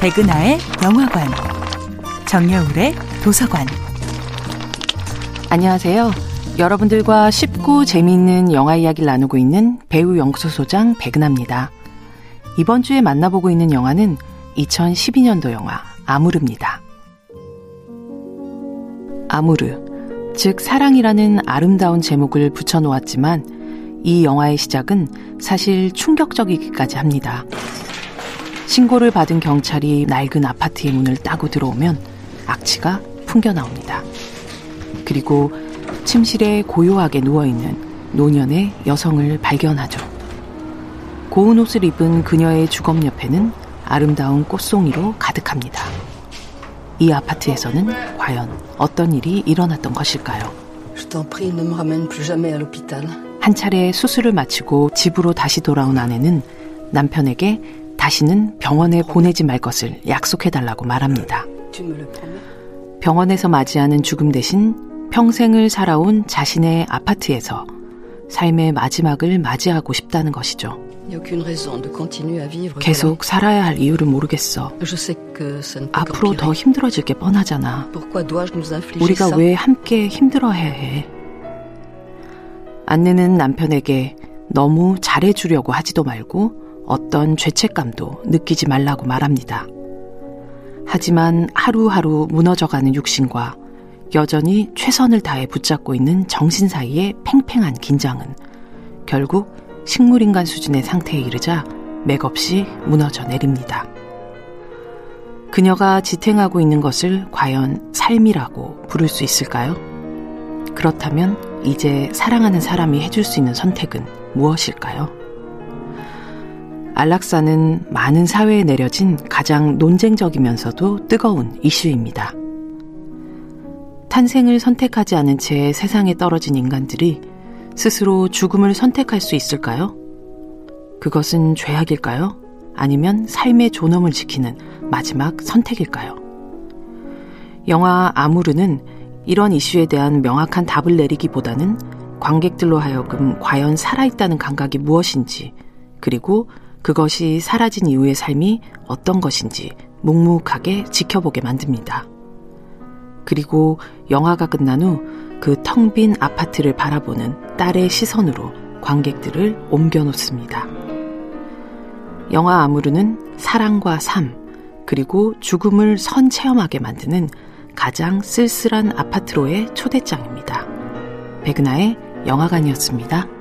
백은하의 영화관, 정여울의 도서관. 안녕하세요. 여러분들과 쉽고 재미있는 영화 이야기를 나누고 있는 배우 연구소소장 백은하입니다. 이번 주에 만나보고 있는 영화는 2012년도 영화 아무르입니다. 아무르, 즉 사랑이라는 아름다운 제목을 붙여놓았지만 이 영화의 시작은 사실 충격적이기까지 합니다. 신고를 받은 경찰이 낡은 아파트의 문을 따고 들어오면 악취가 풍겨 나옵니다. 그리고 침실에 고요하게 누워있는 노년의 여성을 발견하죠. 고운 옷을 입은 그녀의 주검 옆에는 아름다운 꽃송이로 가득합니다. 이 아파트에서는 과연 어떤 일이 일어났던 것일까요? 한 차례 수술을 마치고 집으로 다시 돌아온 아내는 남편에게 다시는 병원에 보내지 말 것을 약속해달라고 말합니다. 병원에서 맞이하는 죽음 대신 평생을 살아온 자신의 아파트에서 삶의 마지막을 맞이하고 싶다는 것이죠. 계속 살아야 할 이유를 모르겠어. 앞으로 더 힘들어질 게 뻔하잖아. 우리가 왜 함께 힘들어해야 해? 안내는 남편에게 너무 잘해주려고 하지도 말고 어떤 죄책감도 느끼지 말라고 말합니다. 하지만 하루하루 무너져가는 육신과 여전히 최선을 다해 붙잡고 있는 정신 사이의 팽팽한 긴장은 결국 식물인간 수준의 상태에 이르자 맥없이 무너져 내립니다. 그녀가 지탱하고 있는 것을 과연 삶이라고 부를 수 있을까요? 그렇다면 이제 사랑하는 사람이 해줄 수 있는 선택은 무엇일까요? 안락사는 많은 사회에 내려진 가장 논쟁적이면서도 뜨거운 이슈입니다. 탄생을 선택하지 않은 채 세상에 떨어진 인간들이 스스로 죽음을 선택할 수 있을까요? 그것은 죄악일까요? 아니면 삶의 존엄을 지키는 마지막 선택일까요? 영화 아무르는 이런 이슈에 대한 명확한 답을 내리기보다는 관객들로 하여금 과연 살아있다는 감각이 무엇인지, 그리고 그것이 사라진 이후의 삶이 어떤 것인지 묵묵하게 지켜보게 만듭니다. 그리고 영화가 끝난 후 그 텅 빈 아파트를 바라보는 딸의 시선으로 관객들을 옮겨놓습니다. 영화 아무르는 사랑과 삶, 그리고 죽음을 선체험하게 만드는 가장 쓸쓸한 아파트로의 초대장입니다. 백은하의 영화관이었습니다.